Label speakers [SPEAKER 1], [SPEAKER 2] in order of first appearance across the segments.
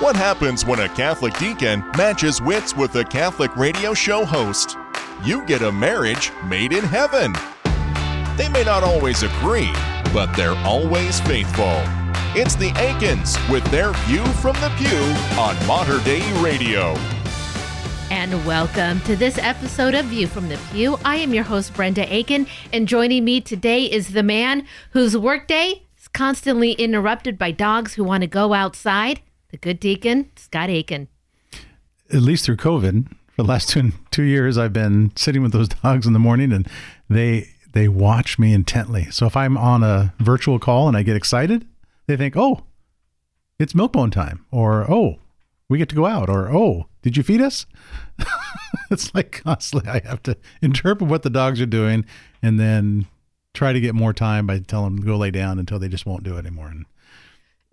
[SPEAKER 1] What happens when a Catholic deacon matches wits with a Catholic radio show host? You get a marriage made in heaven. They may not always agree, but they're always faithful. It's the Aikens with their view from the pew on Mater Dei Radio.
[SPEAKER 2] And welcome to this episode of View from the Pew. I am your host, Brenda Aiken, and joining me today is the man whose workday is constantly interrupted by dogs who want to go outside the good deacon, Scott Aiken.
[SPEAKER 3] At least through COVID, for the last two two years, I've been sitting with those dogs in the morning, and they they watch me intently. So if I'm on a virtual call and I get excited, they think, "Oh, it's milkbone time," or "Oh, we get to go out," or "Oh, did you feed us?" it's like constantly I have to interpret what the dogs are doing, and then try to get more time by telling them to go lay down until they just won't do it anymore. And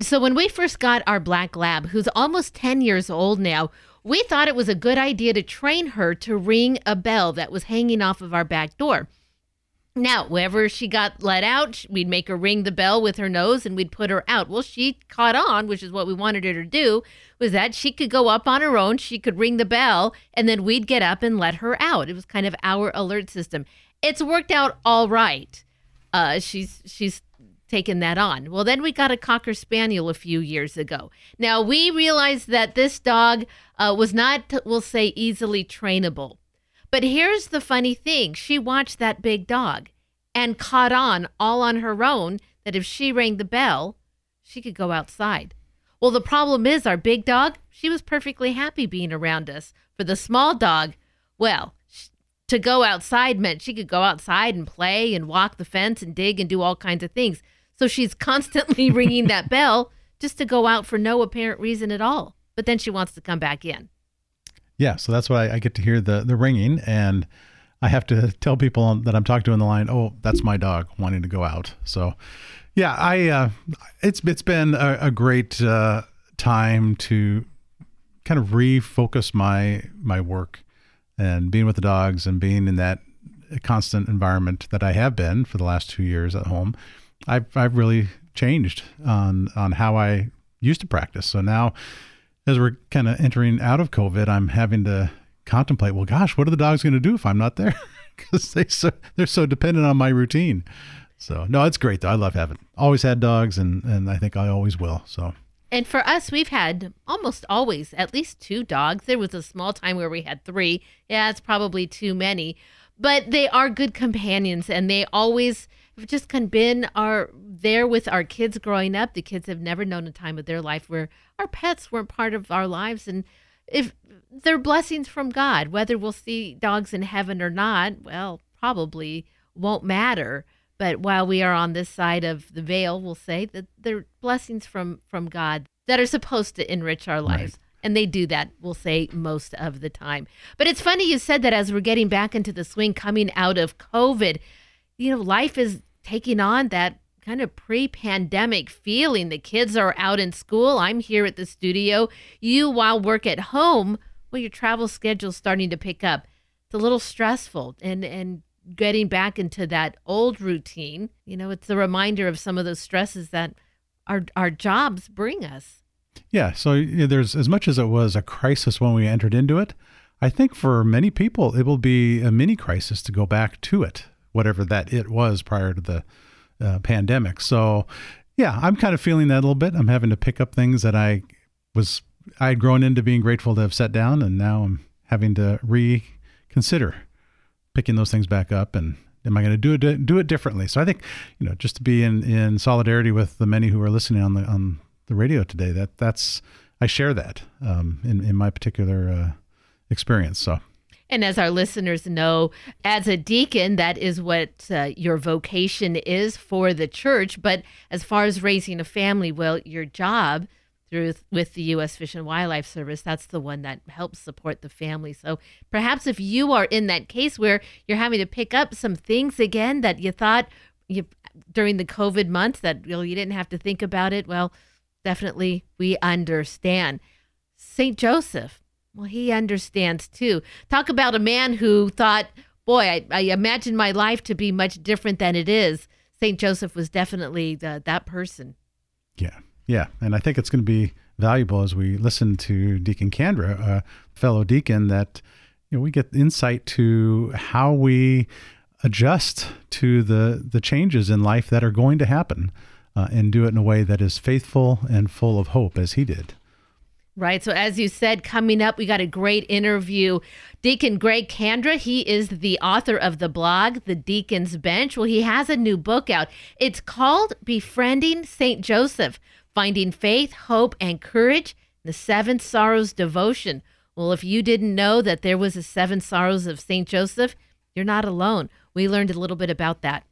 [SPEAKER 2] so when we first got our black lab, who's almost 10 years old now, we thought it was a good idea to train her to ring a bell that was hanging off of our back door. Now, whenever she got let out, we'd make her ring the bell with her nose and we'd put her out. Well, she caught on, which is what we wanted her to do, was that she could go up on her own, she could ring the bell, and then we'd get up and let her out. It was kind of our alert system. It's worked out all right. Uh, she's she's taken that on. Well, then we got a Cocker Spaniel a few years ago. Now, we realized that this dog uh, was not, we'll say, easily trainable. But here's the funny thing she watched that big dog and caught on all on her own that if she rang the bell, she could go outside. Well, the problem is our big dog, she was perfectly happy being around us. For the small dog, well, to go outside meant she could go outside and play and walk the fence and dig and do all kinds of things. So she's constantly ringing that bell just to go out for no apparent reason at all. But then she wants to come back in.
[SPEAKER 3] Yeah, so that's why I get to hear the the ringing, and I have to tell people that I'm talking to in the line, oh, that's my dog wanting to go out. So, yeah, I uh, it's it's been a, a great uh, time to kind of refocus my my work and being with the dogs and being in that constant environment that I have been for the last two years at home I've I've really changed on on how I used to practice. So now, as we're kind of entering out of COVID, I'm having to contemplate. Well, gosh, what are the dogs going to do if I'm not there? Because they so they're so dependent on my routine. So no, it's great though. I love having always had dogs, and and I think I always will. So.
[SPEAKER 2] And for us, we've had almost always at least two dogs. There was a small time where we had three. Yeah, it's probably too many, but they are good companions, and they always just kind of been our there with our kids growing up. The kids have never known a time of their life where our pets weren't part of our lives, and if they're blessings from God, whether we'll see dogs in heaven or not, well, probably won't matter. But while we are on this side of the veil, we'll say that they're blessings from from God that are supposed to enrich our lives. Right. And they do that, we'll say, most of the time. But it's funny you said that as we're getting back into the swing coming out of COVID. You know, life is taking on that kind of pre-pandemic feeling. The kids are out in school. I'm here at the studio. You while work at home, well, your travel schedule's starting to pick up. It's a little stressful and and getting back into that old routine. You know, it's a reminder of some of those stresses that our our jobs bring us.
[SPEAKER 3] Yeah. So there's as much as it was a crisis when we entered into it. I think for many people, it will be a mini crisis to go back to it whatever that it was prior to the uh, pandemic. So, yeah, I'm kind of feeling that a little bit. I'm having to pick up things that I was I had grown into being grateful to have set down, and now I'm having to reconsider picking those things back up and am I going to do it do it differently? So I think you know just to be in in solidarity with the many who are listening on the on the radio today. That that's I share that um, in in my particular uh, experience. So
[SPEAKER 2] and as our listeners know, as a deacon, that is what uh, your vocation is for the church. But as far as raising a family, well, your job through with the U.S. Fish and Wildlife Service, that's the one that helps support the family. So perhaps if you are in that case where you're having to pick up some things again that you thought you during the COVID months that you, know, you didn't have to think about it, well, definitely we understand. St. Joseph, well, he understands too. Talk about a man who thought, boy, I, I imagine my life to be much different than it is. St. Joseph was definitely the, that person.
[SPEAKER 3] Yeah. Yeah, and I think it's going to be valuable as we listen to Deacon Kandra, a fellow deacon, that you know we get insight to how we adjust to the the changes in life that are going to happen, uh, and do it in a way that is faithful and full of hope, as he did.
[SPEAKER 2] Right. So, as you said, coming up, we got a great interview. Deacon Greg Kandra, he is the author of the blog, The Deacon's Bench. Well, he has a new book out. It's called Befriending St. Joseph Finding Faith, Hope, and Courage, the Seven Sorrows Devotion. Well, if you didn't know that there was a Seven Sorrows of St. Joseph, you're not alone. We learned a little bit about that.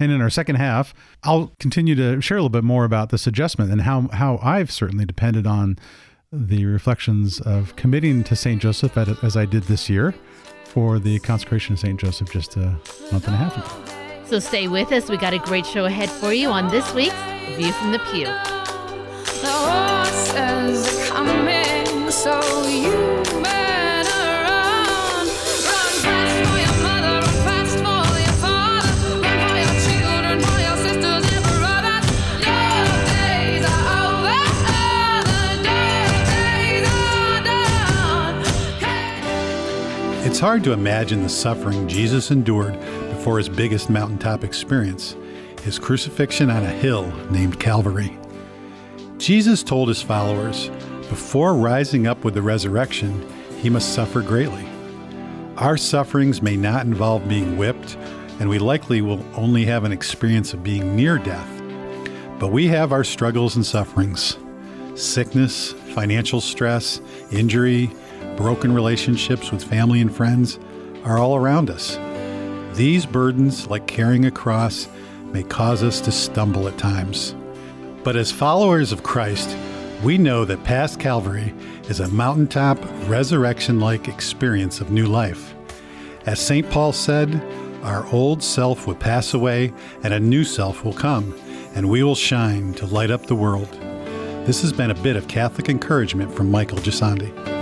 [SPEAKER 3] And in our second half, I'll continue to share a little bit more about this adjustment and how, how I've certainly depended on the reflections of committing to St. Joseph as I did this year for the consecration of St. Joseph just a month and a half ago.
[SPEAKER 2] So stay with us. We got a great show ahead for you on this week's View from the Pew. The
[SPEAKER 4] It's hard to imagine the suffering Jesus endured before his biggest mountaintop experience, his crucifixion on a hill named Calvary. Jesus told his followers, before rising up with the resurrection, he must suffer greatly. Our sufferings may not involve being whipped, and we likely will only have an experience of being near death. But we have our struggles and sufferings sickness, financial stress, injury, broken relationships with family and friends are all around us. These burdens, like carrying a cross, may cause us to stumble at times. But as followers of Christ, we know that past Calvary is a mountaintop, resurrection like experience of new life. As St. Paul said, our old self will pass away and a new self will come, and we will shine to light up the world. This has been a bit of Catholic encouragement from Michael Gisandi.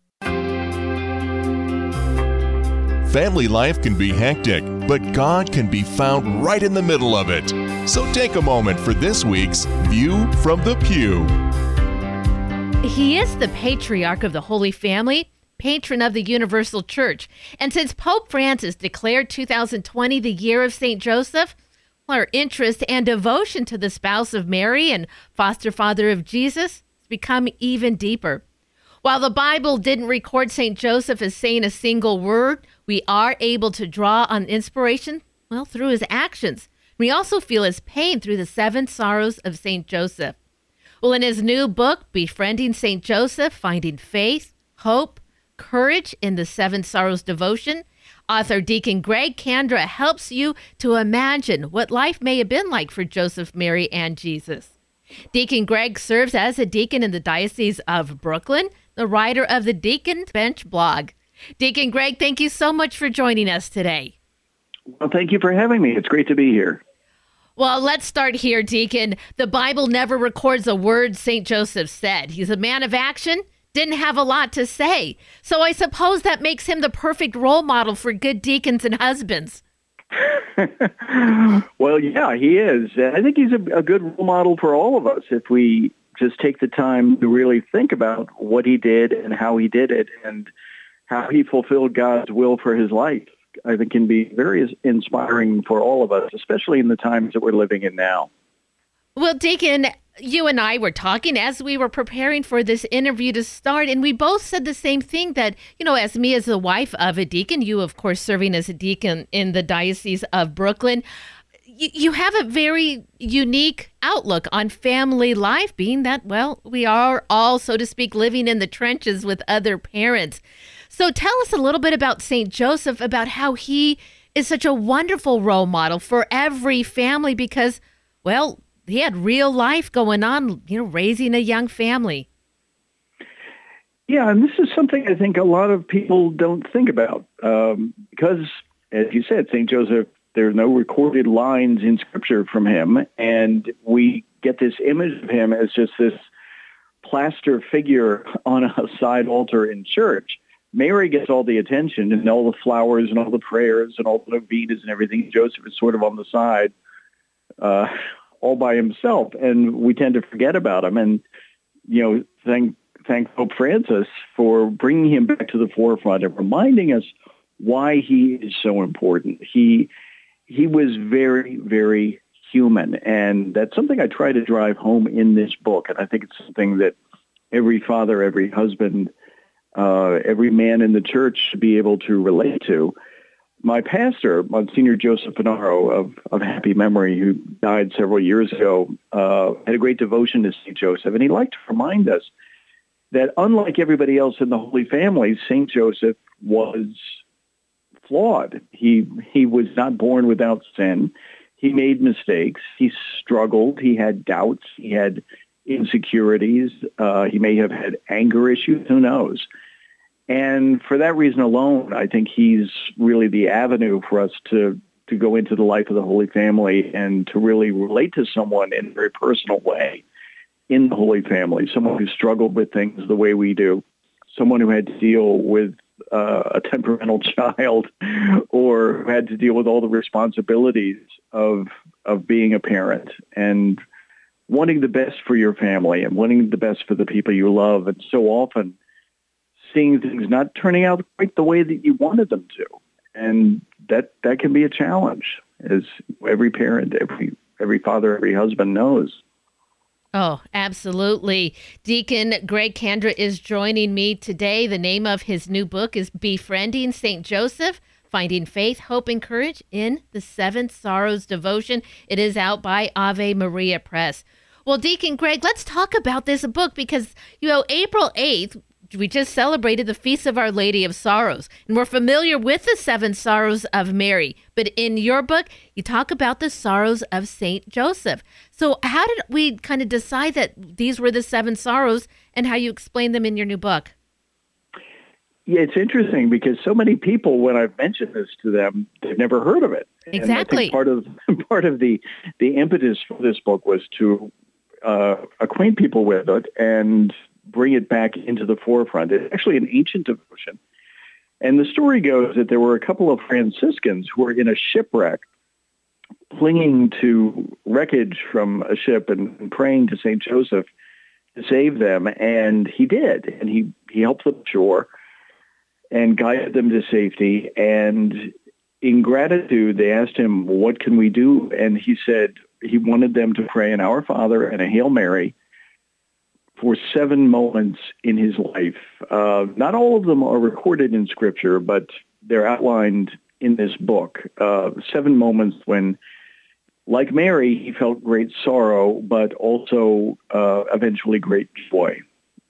[SPEAKER 1] Family life can be hectic, but God can be found right in the middle of it. So take a moment for this week's View from the Pew.
[SPEAKER 2] He is the patriarch of the Holy Family, patron of the Universal Church. And since Pope Francis declared 2020 the year of St. Joseph, our interest and devotion to the spouse of Mary and foster father of Jesus has become even deeper. While the Bible didn't record St. Joseph as saying a single word, we are able to draw on inspiration, well, through his actions. We also feel his pain through the seven sorrows of St. Joseph. Well, in his new book, Befriending St. Joseph Finding Faith, Hope, Courage in the Seven Sorrows Devotion, author Deacon Greg Kandra helps you to imagine what life may have been like for Joseph, Mary, and Jesus. Deacon Greg serves as a deacon in the Diocese of Brooklyn, the writer of the Deacon Bench blog. Deacon Greg, thank you so much for joining us today.
[SPEAKER 5] Well, thank you for having me. It's great to be here.
[SPEAKER 2] Well, let's start here, Deacon. The Bible never records a word St. Joseph said. He's a man of action, didn't have a lot to say. So I suppose that makes him the perfect role model for good deacons and husbands.
[SPEAKER 5] well, yeah, he is. I think he's a, a good role model for all of us if we just take the time to really think about what he did and how he did it and how he fulfilled God's will for his life, I think can be very inspiring for all of us, especially in the times that we're living in now.
[SPEAKER 2] Well, Deacon, you and I were talking as we were preparing for this interview to start, and we both said the same thing that, you know, as me as the wife of a deacon, you, of course, serving as a deacon in the Diocese of Brooklyn, you have a very unique outlook on family life, being that, well, we are all, so to speak, living in the trenches with other parents. So tell us a little bit about St. Joseph, about how he is such a wonderful role model for every family because, well, he had real life going on, you know, raising a young family.
[SPEAKER 5] Yeah, and this is something I think a lot of people don't think about um, because, as you said, St. Joseph, there are no recorded lines in Scripture from him, and we get this image of him as just this plaster figure on a side altar in church. Mary gets all the attention and all the flowers and all the prayers and all the novenas and everything. Joseph is sort of on the side, uh, all by himself, and we tend to forget about him. And you know, thank thank Pope Francis for bringing him back to the forefront and reminding us why he is so important. He he was very very human, and that's something I try to drive home in this book. And I think it's something that every father, every husband, uh, every man in the church should be able to relate to. My pastor, Monsignor Joseph Finaro of, of happy memory, who died several years ago, uh, had a great devotion to St. Joseph, and he liked to remind us that unlike everybody else in the Holy Family, St. Joseph was flawed. He, he was not born without sin. He made mistakes. He struggled. He had doubts. He had insecurities. Uh, he may have had anger issues. Who knows? And for that reason alone, I think he's really the avenue for us to to go into the life of the Holy Family and to really relate to someone in a very personal way in the Holy Family, someone who struggled with things the way we do, someone who had to deal with uh, a temperamental child or who had to deal with all the responsibilities of of being a parent and wanting the best for your family and wanting the best for the people you love and so often seeing things not turning out quite the way that you wanted them to and that that can be a challenge as every parent every every father every husband knows
[SPEAKER 2] Oh, absolutely. Deacon Greg Kandra is joining me today. The name of his new book is Befriending St. Joseph Finding Faith, Hope, and Courage in the Seven Sorrows Devotion. It is out by Ave Maria Press. Well, Deacon Greg, let's talk about this book because, you know, April 8th, we just celebrated the Feast of Our Lady of Sorrows, and we're familiar with the seven sorrows of Mary. But in your book, you talk about the sorrows of Saint Joseph. So, how did we kind of decide that these were the seven sorrows, and how you explain them in your new book?
[SPEAKER 5] Yeah, it's interesting because so many people, when I've mentioned this to them, they've never heard of it.
[SPEAKER 2] Exactly.
[SPEAKER 5] part of part of the the impetus for this book was to uh, acquaint people with it and bring it back into the forefront. It's actually an ancient devotion. And the story goes that there were a couple of Franciscans who were in a shipwreck, clinging to wreckage from a ship and, and praying to St. Joseph to save them. And he did. And he, he helped them ashore and guided them to safety. And in gratitude, they asked him, what can we do? And he said he wanted them to pray an Our Father and a Hail Mary for seven moments in his life. Uh, not all of them are recorded in Scripture, but they're outlined in this book. Uh, seven moments when, like Mary, he felt great sorrow, but also uh, eventually great joy.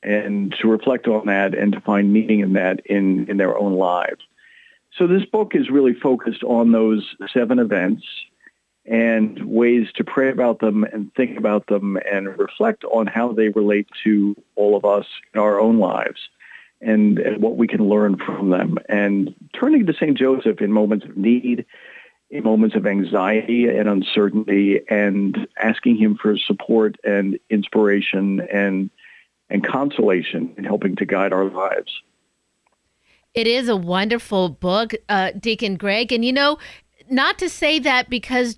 [SPEAKER 5] And to reflect on that and to find meaning in that in, in their own lives. So this book is really focused on those seven events and ways to pray about them and think about them and reflect on how they relate to all of us in our own lives and, and what we can learn from them. And turning to St. Joseph in moments of need, in moments of anxiety and uncertainty, and asking him for support and inspiration and, and consolation in helping to guide our lives.
[SPEAKER 2] It is a wonderful book, uh, Deacon Greg. And you know, not to say that because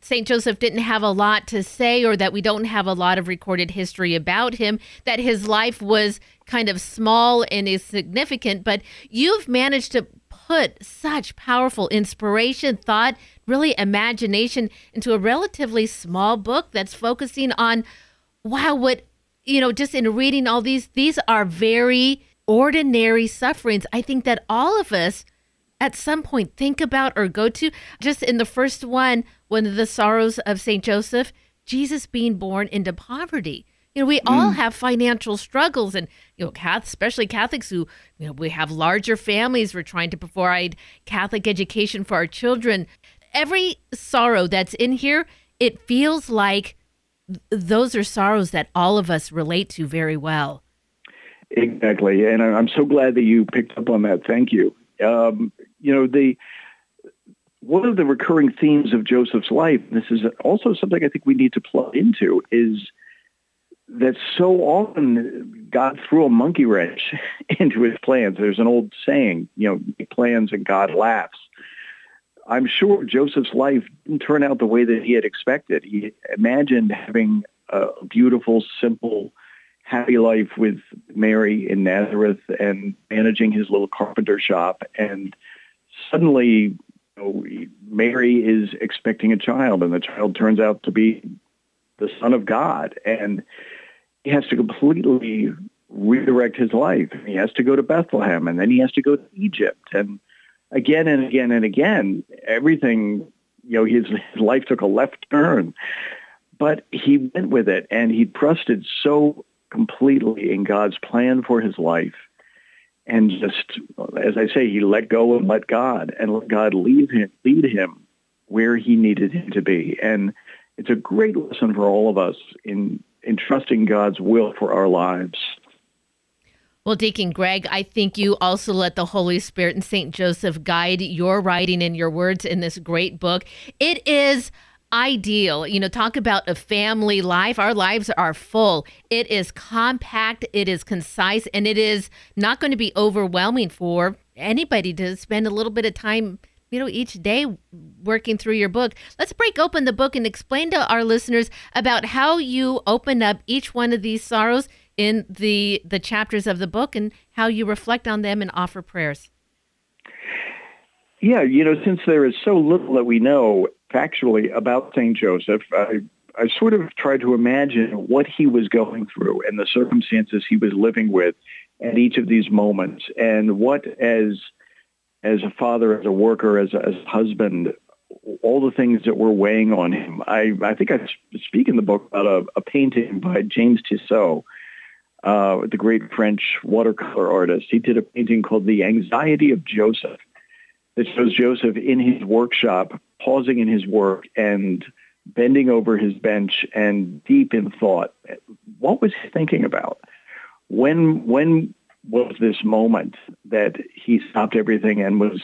[SPEAKER 2] St. Joseph didn't have a lot to say or that we don't have a lot of recorded history about him, that his life was kind of small and insignificant, but you've managed to put such powerful inspiration, thought, really imagination into a relatively small book that's focusing on wow, what, you know, just in reading all these, these are very ordinary sufferings. I think that all of us at some point think about or go to. Just in the first one, one of the sorrows of St. Joseph, Jesus being born into poverty. You know, we mm. all have financial struggles, and you know, Catholic, especially Catholics who, you know, we have larger families. We're trying to provide Catholic education for our children. Every sorrow that's in here, it feels like th- those are sorrows that all of us relate to very well.
[SPEAKER 5] Exactly, and I'm so glad that you picked up on that. Thank you. Um, you know, the one of the recurring themes of Joseph's life, this is also something I think we need to plug into, is that so often God threw a monkey wrench into his plans. There's an old saying, you know, plans and God laughs. I'm sure Joseph's life didn't turn out the way that he had expected. He imagined having a beautiful, simple, happy life with Mary in Nazareth and managing his little carpenter shop. And suddenly, you know, Mary is expecting a child, and the child turns out to be the Son of God. And he has to completely redirect his life. He has to go to Bethlehem, and then he has to go to Egypt. And again and again and again, everything, you know, his, his life took a left turn. But he went with it, and he trusted so completely in God's plan for his life. And just, as I say, he let go and let God, and let God lead him, lead him where he needed him to be. And it's a great lesson for all of us in, in trusting God's will for our lives.
[SPEAKER 2] Well, Deacon Greg, I think you also let the Holy Spirit and St. Joseph guide your writing and your words in this great book. It is ideal. You know, talk about a family life. Our lives are full. It is compact, it is concise, and it is not going to be overwhelming for anybody to spend a little bit of time you know, each day working through your book. Let's break open the book and explain to our listeners about how you open up each one of these sorrows in the the chapters of the book and how you reflect on them and offer prayers.
[SPEAKER 5] Yeah, you know, since there is so little that we know factually about St. Joseph, I, I sort of tried to imagine what he was going through and the circumstances he was living with at each of these moments and what as as a father, as a worker, as a, as a husband, all the things that were weighing on him. I, I think I speak in the book about a, a painting by James Tissot, uh, the great French watercolor artist. He did a painting called The Anxiety of Joseph that shows Joseph in his workshop, pausing in his work and bending over his bench and deep in thought. What was he thinking about? When, when was this moment that he stopped everything and was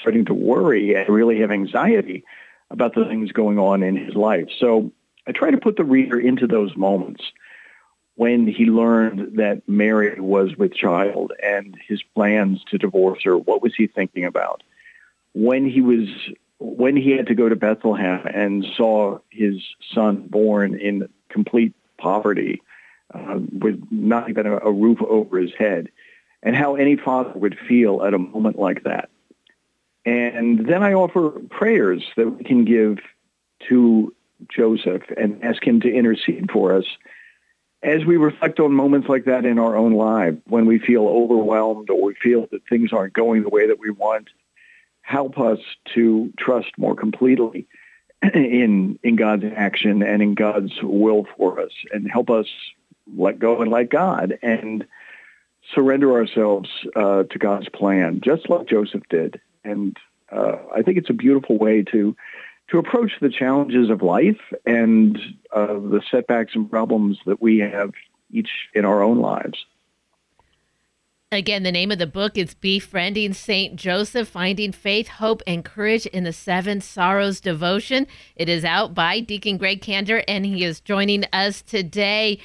[SPEAKER 5] starting to worry and really have anxiety about the things going on in his life. So I try to put the reader into those moments when he learned that Mary was with child and his plans to divorce her. What was he thinking about? When he was when he had to go to Bethlehem and saw his son born in complete poverty, uh, with not even a, a roof over his head, and how any father would feel at a moment like that. And then I offer prayers that we can give to Joseph and ask him to intercede for us as we reflect on moments like that in our own lives, when we feel overwhelmed or we feel that things aren't going the way that we want, help us to trust more completely in in God's action and in God's will for us, and help us let go and let God and surrender ourselves uh, to God's plan, just like Joseph did. And uh, I think it's a beautiful way to to approach the challenges of life and uh, the setbacks and problems that we have each in our own lives.
[SPEAKER 2] Again, the name of the book is Befriending St. Joseph, Finding Faith, Hope, and Courage in the Seven Sorrows Devotion. It is out by Deacon Greg Kandra, and he is joining us today.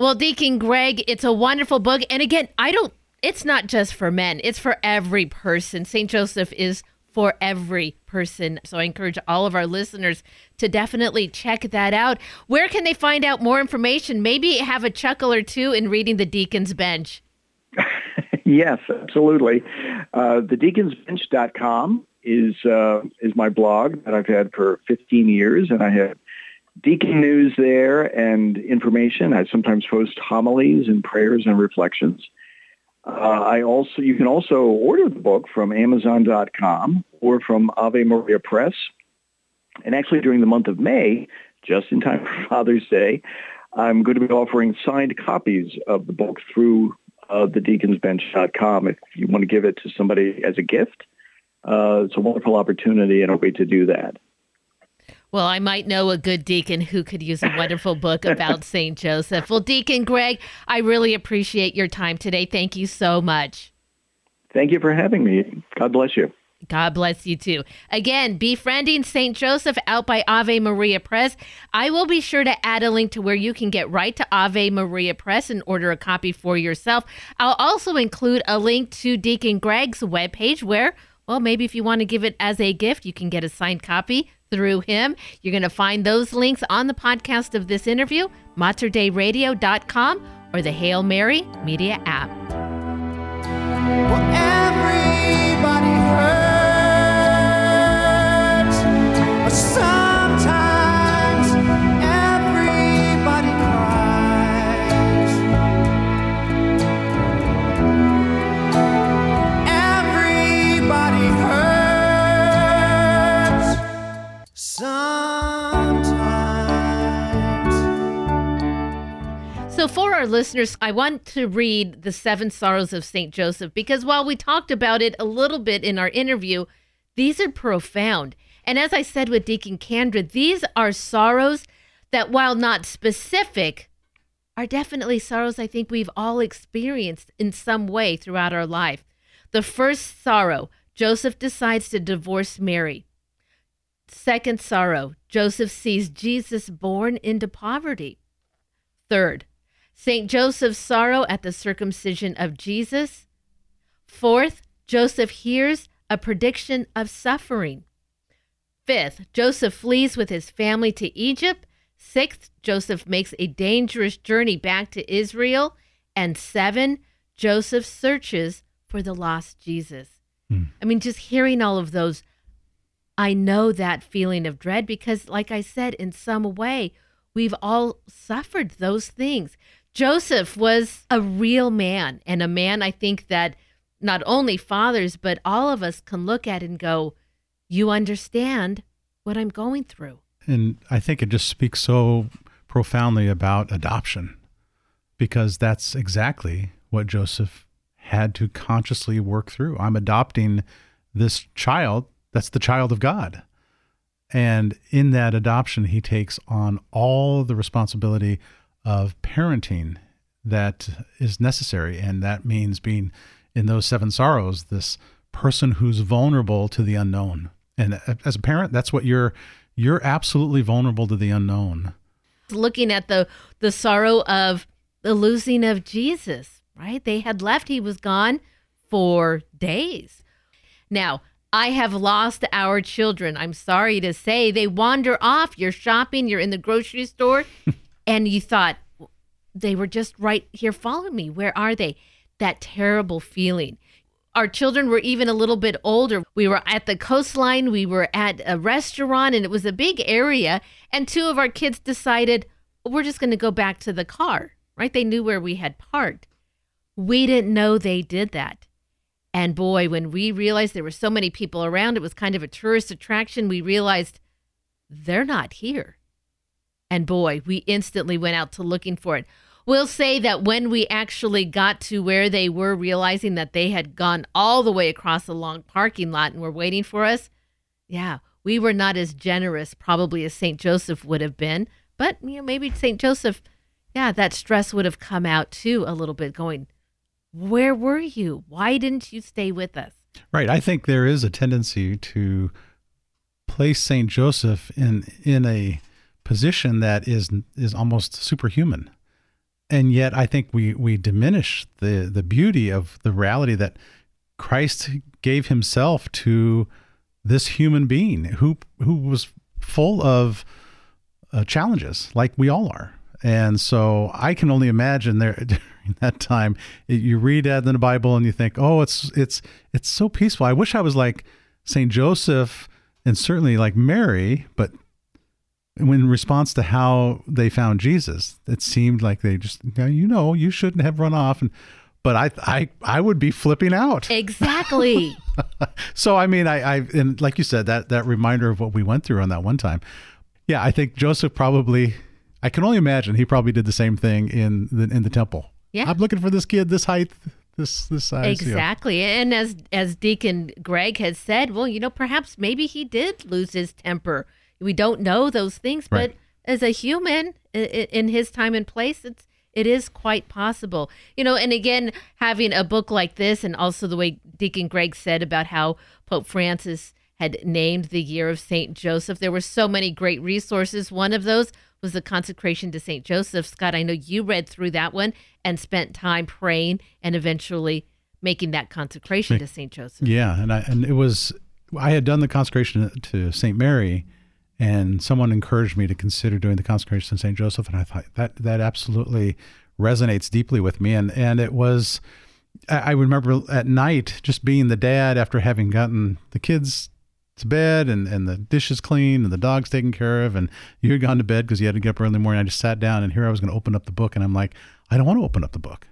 [SPEAKER 2] Well, Deacon Greg, it's a wonderful book. And again, I don't, it's not just for men, it's for every person. St. Joseph is for every person. So I encourage all of our listeners to definitely check that out. Where can they find out more information? Maybe have a chuckle or two in reading the Deacon's Bench.
[SPEAKER 5] yes, absolutely. Uh, thedeaconsbench.com is uh, is my blog that I've had for 15 years, and I have deacon news there and information. I sometimes post homilies and prayers and reflections. Uh, I also you can also order the book from Amazon.com or from Ave Maria Press. And actually, during the month of May, just in time for Father's Day, I'm going to be offering signed copies of the book through uh, thedeaconsbench.com if you want to give it to somebody as a gift. Uh, it's a wonderful opportunity and a way to do that.
[SPEAKER 2] Well, I might know a good deacon who could use a wonderful book about St. Joseph. Well, Deacon Greg, I really appreciate your time today. Thank you so much.
[SPEAKER 5] Thank you for having me. God bless you.
[SPEAKER 2] God bless you too. Again, Befriending St. Joseph out by Ave Maria Press. I will be sure to add a link to where you can get right to Ave Maria Press and order a copy for yourself. I'll also include a link to Deacon Greg's webpage where, well, maybe if you want to give it as a gift, you can get a signed copy through him. You're going to find those links on the podcast of this interview, materdeiradio.com or the Hail Mary Media app.
[SPEAKER 6] Well,
[SPEAKER 2] For our listeners, I want to read The Seven Sorrows of St. Joseph because while we talked about it a little bit in our interview, these are profound. And as I said with Deacon Kandra, these are sorrows that, while not specific, are definitely sorrows I think we've all experienced in some way throughout our life. The first sorrow, Joseph decides to divorce Mary. Second sorrow, Joseph sees Jesus born into poverty. Third, St. Joseph's sorrow at the circumcision of Jesus. Fourth, Joseph hears a prediction of suffering. Fifth, Joseph flees with his family to Egypt. Sixth, Joseph makes a dangerous journey back to Israel. And seven, Joseph searches for the lost Jesus. Hmm. I mean, just hearing all of those, I know that feeling of dread because, like I said, in some way, we've all suffered those things. Joseph was a real man and a man I think that not only fathers, but all of us can look at and go, You understand what I'm going through.
[SPEAKER 3] And I think it just speaks so profoundly about adoption because that's exactly what Joseph had to consciously work through. I'm adopting this child that's the child of God. And in that adoption, he takes on all the responsibility of parenting that is necessary. And that means being in those seven sorrows, this person who's vulnerable to the unknown. And as a parent, that's what you're you're absolutely vulnerable to the unknown.
[SPEAKER 2] Looking at the the sorrow of the losing of Jesus, right? They had left, he was gone for days. Now, I have lost our children. I'm sorry to say they wander off. You're shopping, you're in the grocery store, and you thought they were just right here following me. Where are they? That terrible feeling. Our children were even a little bit older. We were at the coastline, we were at a restaurant, and it was a big area. And two of our kids decided, we're just going to go back to the car, right? They knew where we had parked. We didn't know they did that. And boy, when we realized there were so many people around, it was kind of a tourist attraction. We realized they're not here. And boy, we instantly went out to looking for it. We'll say that when we actually got to where they were, realizing that they had gone all the way across a long parking lot and were waiting for us, yeah, we were not as generous probably as St. Joseph would have been. But, you know, maybe St. Joseph, yeah, that stress would have come out too a little bit going, where were you? Why didn't you stay with us?
[SPEAKER 3] Right. I think there is a tendency to place Saint Joseph in in a position that is is almost superhuman. And yet I think we we diminish the the beauty of the reality that Christ gave himself to this human being who who was full of uh, challenges like we all are. And so I can only imagine there during that time you read that in the Bible and you think, "Oh, it's it's it's so peaceful. I wish I was like Saint Joseph and certainly like Mary, but in response to how they found Jesus, it seemed like they just you know, you shouldn't have run off and but I I I would be flipping out.
[SPEAKER 2] Exactly.
[SPEAKER 3] so I mean, I, I and like you said, that that reminder of what we went through on that one time. Yeah, I think Joseph probably. I can only imagine he probably did the same thing in the in the temple.
[SPEAKER 2] Yeah.
[SPEAKER 3] I'm looking for this kid, this height, this this size. you know.
[SPEAKER 2] Exactly. And as as Deacon Greg has said, well, you know, perhaps maybe he did lose his temper. We don't know those things,
[SPEAKER 3] Right.
[SPEAKER 2] but as a human in his time and place, it's it is quite possible. You know, and again, having a book like this and also the way Deacon Greg said about how Pope Francis had named the year of St. Joseph, there were so many great resources. One of those was the consecration to St. Joseph. Scott, I know you read through that one and spent time praying and eventually making that consecration to St. Joseph.
[SPEAKER 3] Yeah, and I and it was I had done the consecration to St. Mary, and someone encouraged me to consider doing the consecration to St. Joseph, and I thought that that absolutely resonates deeply with me, and and it was. I I remember at night just being the dad after having gotten the kids to bed and, and the dishes clean and the dogs taken care of and you had gone to bed because you had to get up early in the morning. I just sat down and here I was going to open up the book and I'm like, I don't want to open up the book.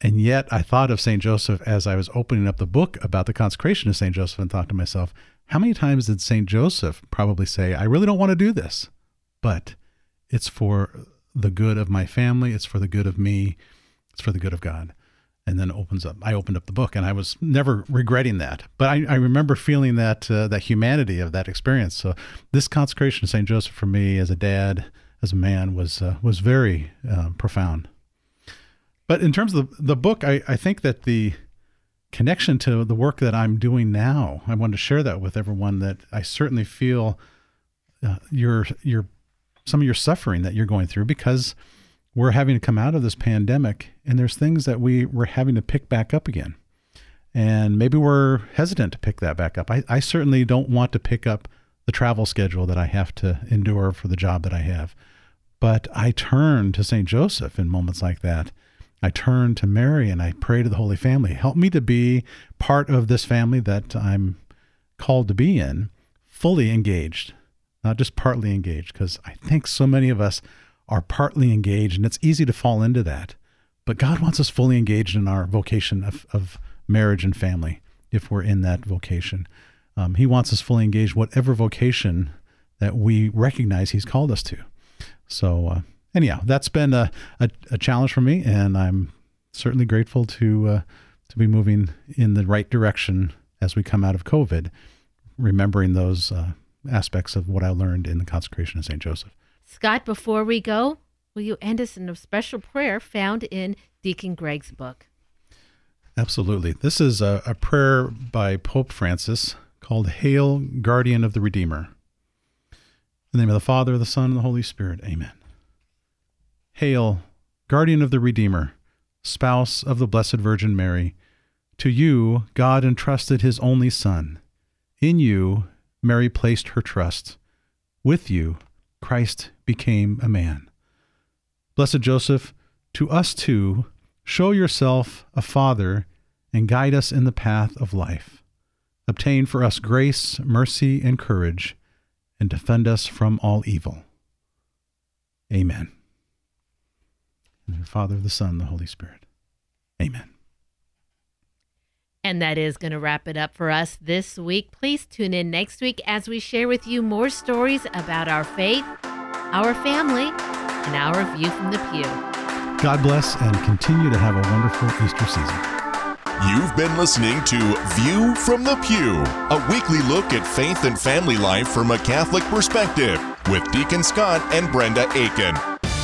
[SPEAKER 3] And yet I thought of St. Joseph as I was opening up the book about the consecration of St. Joseph and thought to myself, how many times did St. Joseph probably say, I really don't want to do this, but it's for the good of my family, it's for the good of me, it's for the good of God. And then opens up. I opened up the book, and I was never regretting that. But I, I remember feeling that uh, that humanity of that experience. So this consecration of Saint Joseph for me, as a dad, as a man, was uh, was very uh, profound. But in terms of the, the book, I, I think that the connection to the work that I'm doing now, I wanted to share that with everyone. That I certainly feel uh, your your some of your suffering that you're going through because we're having to come out of this pandemic, and there's things that we we're having to pick back up again, and maybe we're hesitant to pick that back up. I, I certainly don't want to pick up the travel schedule that I have to endure for the job that I have, but I turn to Saint Joseph in moments like that. I turn to Mary and I pray to the Holy Family. Help me to be part of this family that I'm called to be in, fully engaged, not just partly engaged, because I think so many of us are partly engaged and it's easy to fall into that. But God wants us fully engaged in our vocation of, of marriage and family if we're in that vocation. Um, he wants us fully engaged, whatever vocation that we recognize He's called us to. So, uh, anyhow, that's been a, a, a challenge for me, and I'm certainly grateful to uh, to be moving in the right direction as we come out of COVID, remembering those uh, aspects of what I learned in the consecration of Saint Joseph.
[SPEAKER 2] Scott, before we go, will you end us in a special prayer found in Deacon Greg's book?
[SPEAKER 3] Absolutely. This is a, a prayer by Pope Francis called Hail, Guardian of the Redeemer. In the name of the Father, the Son, and the Holy Spirit. Amen. Hail, Guardian of the Redeemer, spouse of the Blessed Virgin Mary. To you, God entrusted his only Son. In you, Mary placed her trust. With you, Christ became a man. Blessed Joseph, to us too, show yourself a father and guide us in the path of life. Obtain for us grace, mercy, and courage, and defend us from all evil. Amen. In the Father, the Son, the Holy Spirit. Amen.
[SPEAKER 2] And that is going to wrap it up for us this week. Please tune in next week as we share with you more stories about our faith, our family, and our view from the pew.
[SPEAKER 3] God bless and continue to have a wonderful Easter season.
[SPEAKER 1] You've been listening to View from the Pew, a weekly look at faith and family life from a Catholic perspective with Deacon Scott and Brenda Aiken.